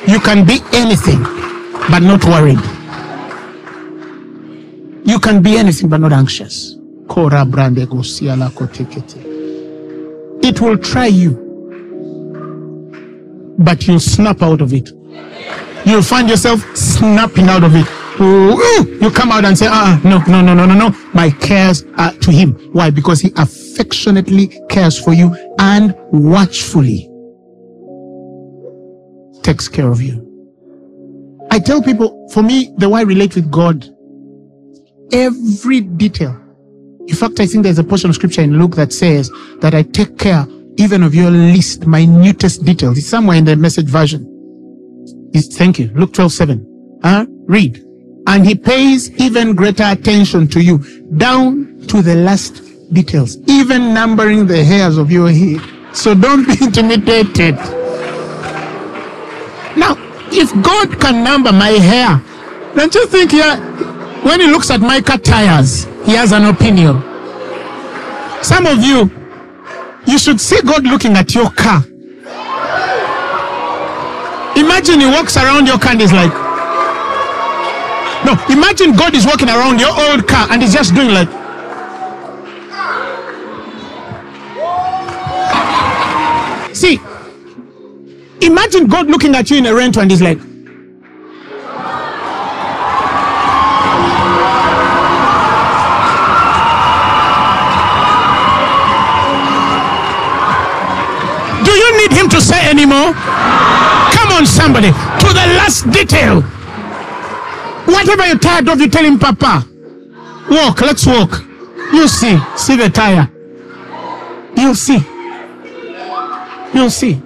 You can be anything, but not worried. You can be anything, but not anxious. It will try you, but you'll snap out of it. You'll find yourself snapping out of it. You come out and say, ah, no, no, no, no, no, no. My cares are to him. Why? Because he affectionately cares for you and watchfully takes care of you. I tell people, for me, the way I relate with God, every detail. In fact, I think there's a portion of scripture in Luke that says that I take care even of your least, minutest details. It's somewhere in the message version. It's, thank you. Luke 12, 7. Huh? Read. And he pays even greater attention to you, down to the last details, even numbering the hairs of your head. So don't be intimidated. If God can number my hair, don't you think yeah, when he looks at my car tires, he has an opinion? Some of you, you should see God looking at your car. Imagine he walks around your car and is like, no, imagine God is walking around your old car and he's just doing like, imagine God looking at you in a rental and he's like, do you need him to say anymore? Come on, somebody, to the last detail. Whatever you're tired of, you tell him, Papa, walk, let's walk. You see, see the tire. You'll see. You'll see.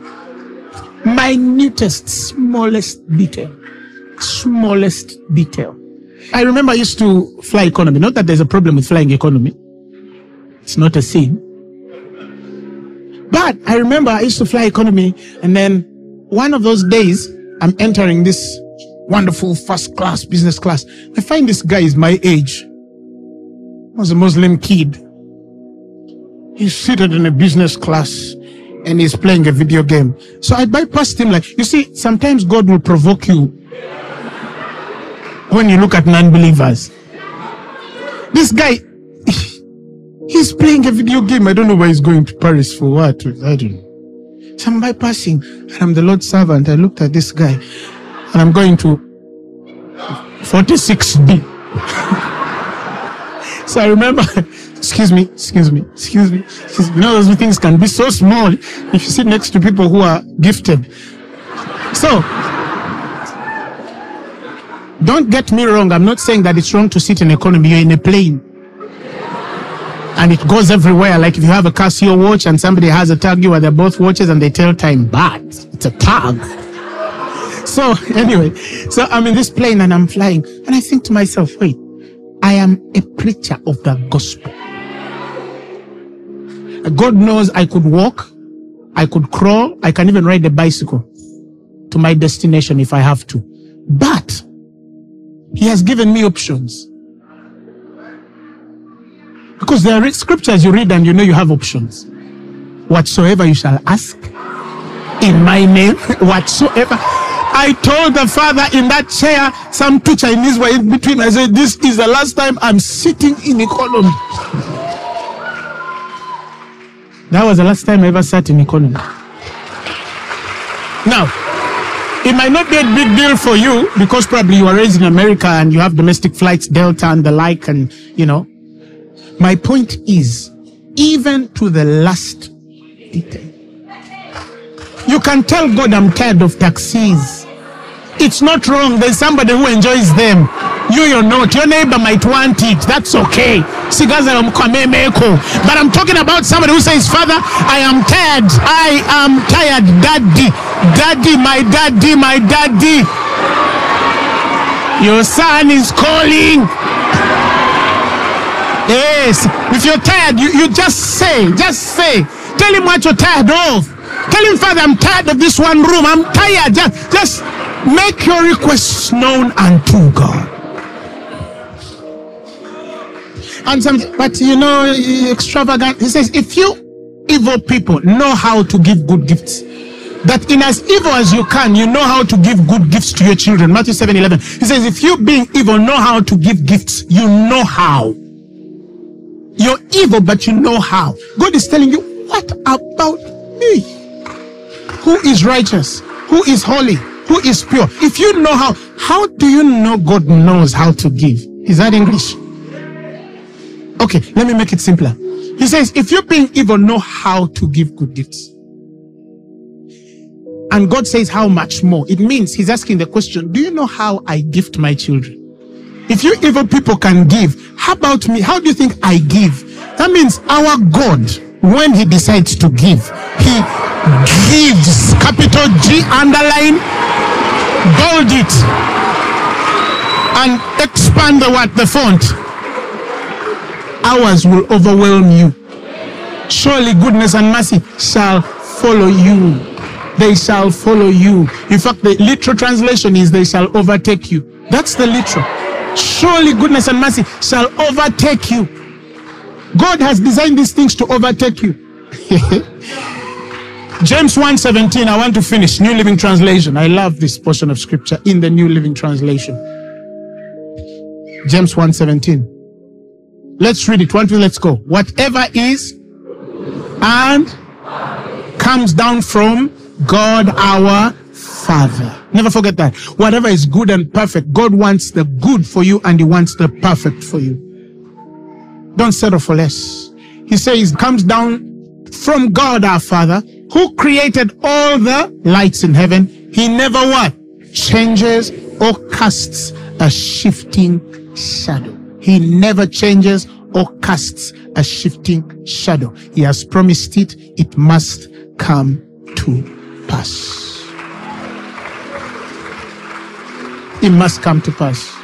Minutest, smallest detail. Smallest detail. I remember I used to fly economy. Not that there's a problem with flying economy. It's not a sin. But I remember I used to fly economy and then one of those days I'm entering this wonderful first class, business class. I find this guy is my age. I Was a Muslim kid. He's seated in a business class and he's playing a video game. So I bypassed him like, you see, sometimes God will provoke you when you look at non-believers. This guy, he's playing a video game. I don't know why he's going to Paris for what. I don't know. So I'm bypassing and I'm the Lord's servant. I looked at this guy and I'm going to 46B. so I remember, excuse me, excuse me, excuse me, excuse me. You know, those things can be so small if you sit next to people who are gifted. So, don't get me wrong. I'm not saying that it's wrong to sit in economy. You're in a plane. And it goes everywhere. Like if you have a Casio watch and somebody has a TAG Heuer where they're both watches and they tell time, but it's a tag. So anyway, so I'm in this plane and I'm flying and I think to myself, wait, I am a preacher of the gospel. God knows I could walk, I could crawl, I can even ride a bicycle to my destination if I have to. But he has given me options. Because there are scriptures you read and you know you have options. Whatsoever you shall ask in my name, whatsoever. I told the father in that chair, some two Chinese were in between. I said, This is the last time I'm sitting in economy. That was the last time I ever sat in economy. Now, it might not be a big deal for you because probably you are raised in America and you have domestic flights, Delta and the like, and you know. My point is, even to the last detail, you can tell God I'm tired of taxis. It's not wrong. There's somebody who enjoys them. You, you're not. Your neighbor might want it. That's okay. But I'm talking about somebody who says, Father, I am tired. I am tired. Daddy, daddy, my daddy, my daddy. Your son is calling. Yes. If you're tired, you, you just say, just say. Tell him what you're tired of. Tell him, Father, I'm tired of this one room. I'm tired. Just, just make your requests known unto God. And some, but you know, extravagant. He says, if you evil people know how to give good gifts, that in as evil as you can, you know how to give good gifts to your children. Matthew 7 11. He says, if you being evil know how to give gifts, you know how. You're evil, but you know how. God is telling you, what about me? Who is righteous? Who is holy? Who is pure? If you know how, how do you know God knows how to give? Is that English? Okay, let me make it simpler. He says, if you being evil know how to give good gifts, and God says, how much more? It means he's asking the question, do you know how I gift my children? If you evil people can give, how about me? How do you think I give? That means our God, when he decides to give, he gives. Capital G, underline, bold it, and expand the what? The font. Ours will overwhelm you. Surely goodness and mercy shall follow you. They shall follow you. In fact, the literal translation is they shall overtake you. That's the literal. Surely goodness and mercy shall overtake you. God has designed these things to overtake you. James 1:17. I want to finish. New Living Translation. I love this portion of scripture in the New Living Translation. James 1:17. Let's read it. One, two, let's go. Whatever is and comes down from God our Father. Never forget that. Whatever is good and perfect, God wants the good for you and He wants the perfect for you. Don't settle for less. He says, comes down from God our Father, who created all the lights in heaven. He never what? Changes or casts a shifting shadow. He never changes or casts a shifting shadow. He has promised it. It must come to pass. It must come to pass.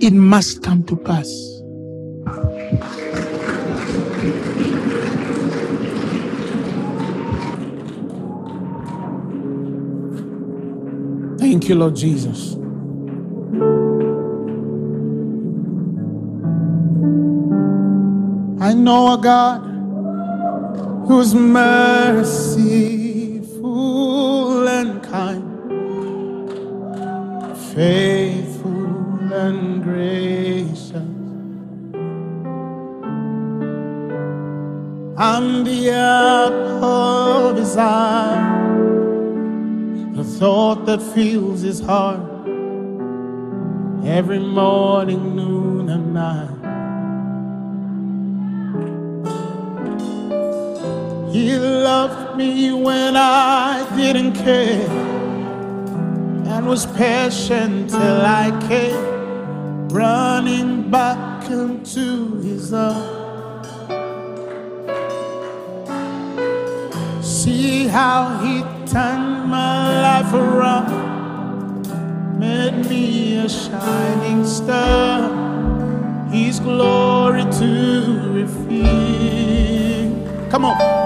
It must come to pass. Thank you, Lord Jesus. I know a God whose merciful and kind, faithful and gracious. I'm the apple of his eye, the thought that fills his heart every morning, noon, and night. He loved me when I didn't care and was patient till I came running back into his arms. See how he turned my life around, made me a shining star, his glory to reveal. Come on.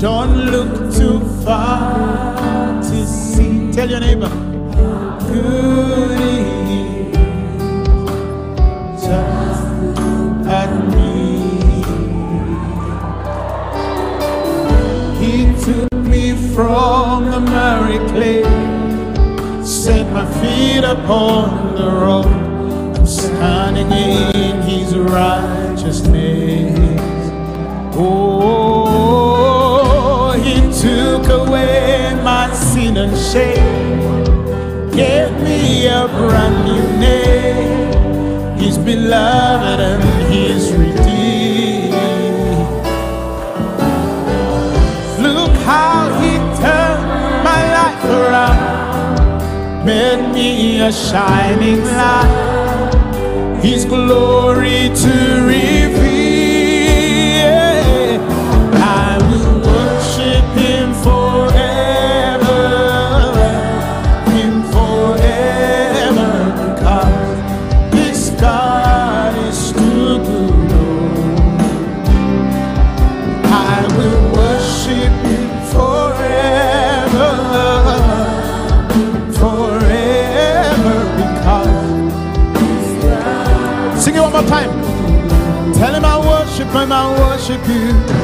Don't look too far to see. Tell your neighbor. Good just at me. He took me from the miry clay, set my feet upon the road. I'm standing in His righteousness. Oh, away my sin and shame, gave me a brand new name. He's beloved and He's redeemed. Look how he turned my life around, made me a shining light, his glory to reveal. Him, I worship you.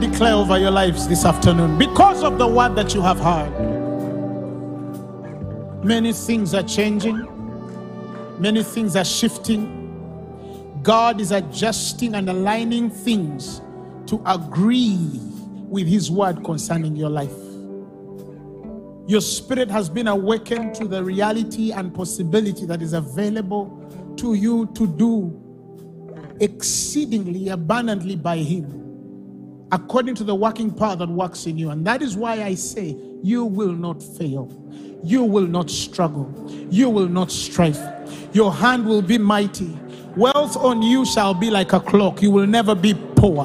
Declare over your lives this afternoon. Because of the word that you have heard, many things are changing, many things are shifting. God is adjusting and aligning things to agree with His word concerning your life. Your spirit has been awakened to the reality and possibility that is available to you to do exceedingly abundantly by Him, according to the working power that works in you. And that is why I say, you will not fail. You will not struggle. You will not strive. Your hand will be mighty. Wealth on you shall be like a cloak. You will never be poor.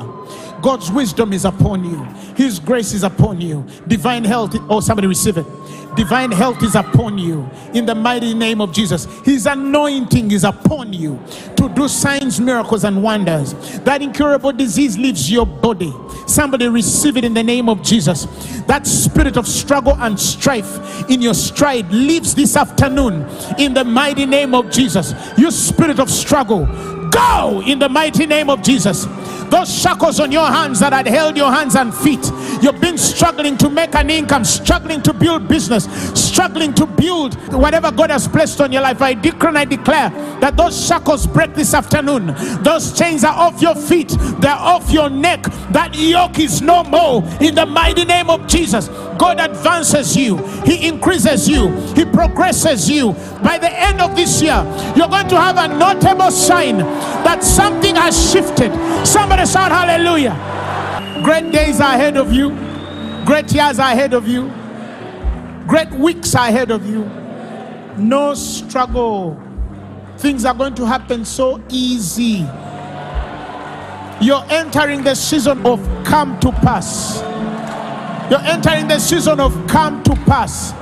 God's wisdom is upon you. His grace is upon you. Divine health. Oh, somebody receive it. Divine health is upon you in the mighty name of Jesus. His anointing is upon you to do signs, miracles, and wonders. That incurable disease leaves your body. Somebody receive it in the name of Jesus. That spirit of struggle and strife in your stride leaves this afternoon in the mighty name of Jesus. You spirit of struggle, go in the mighty name of Jesus. Those shackles on your hands that had held your hands and feet, you've been struggling to make an income, struggling to build business, struggling to build whatever God has placed on your life. I declare and I declare that those shackles break this afternoon. Those chains are off your feet, they're off your neck. That yoke is no more in the mighty name of Jesus. God advances you, He increases you, He progresses you. By the end of this year, you're going to have a notable sign that something has shifted. Shout hallelujah. Great days are ahead of you, great years are ahead of you, great weeks are ahead of you. No struggle. Things are going to happen so easy. You're entering the season of come to pass. You're entering the season of come to pass.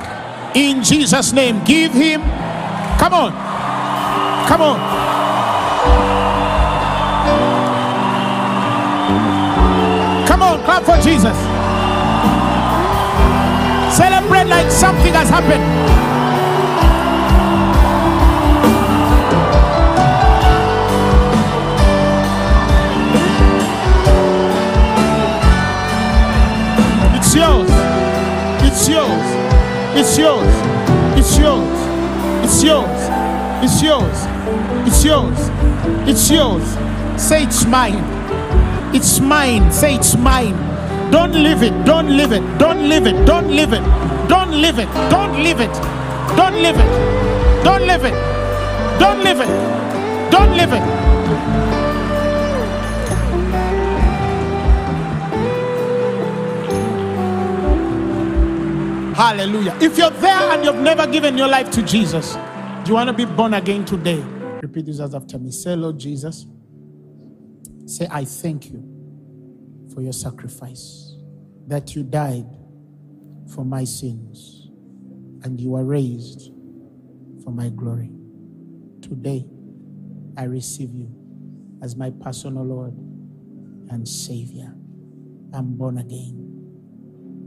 In Jesus' name, give him. Come on. Come on. For Jesus. Celebrate like something has happened. It's yours. It's yours. It's yours. It's yours. It's yours. It's yours. It's yours. It's yours. Say it's mine. It's mine. Say it's mine. Don't leave it. Don't leave it. Don't leave it. Don't leave it. Don't leave it. Don't leave it. Don't leave it. Don't leave it. Don't leave it. Don't leave it. Hallelujah. If you're there and you've never given your life to Jesus, do you want to be born again today? Repeat this after me. Say, Lord Jesus, say, I thank you for your sacrifice, that you died for my sins, and you were raised for my glory. Today, I receive you as my personal Lord and Savior. I'm born again.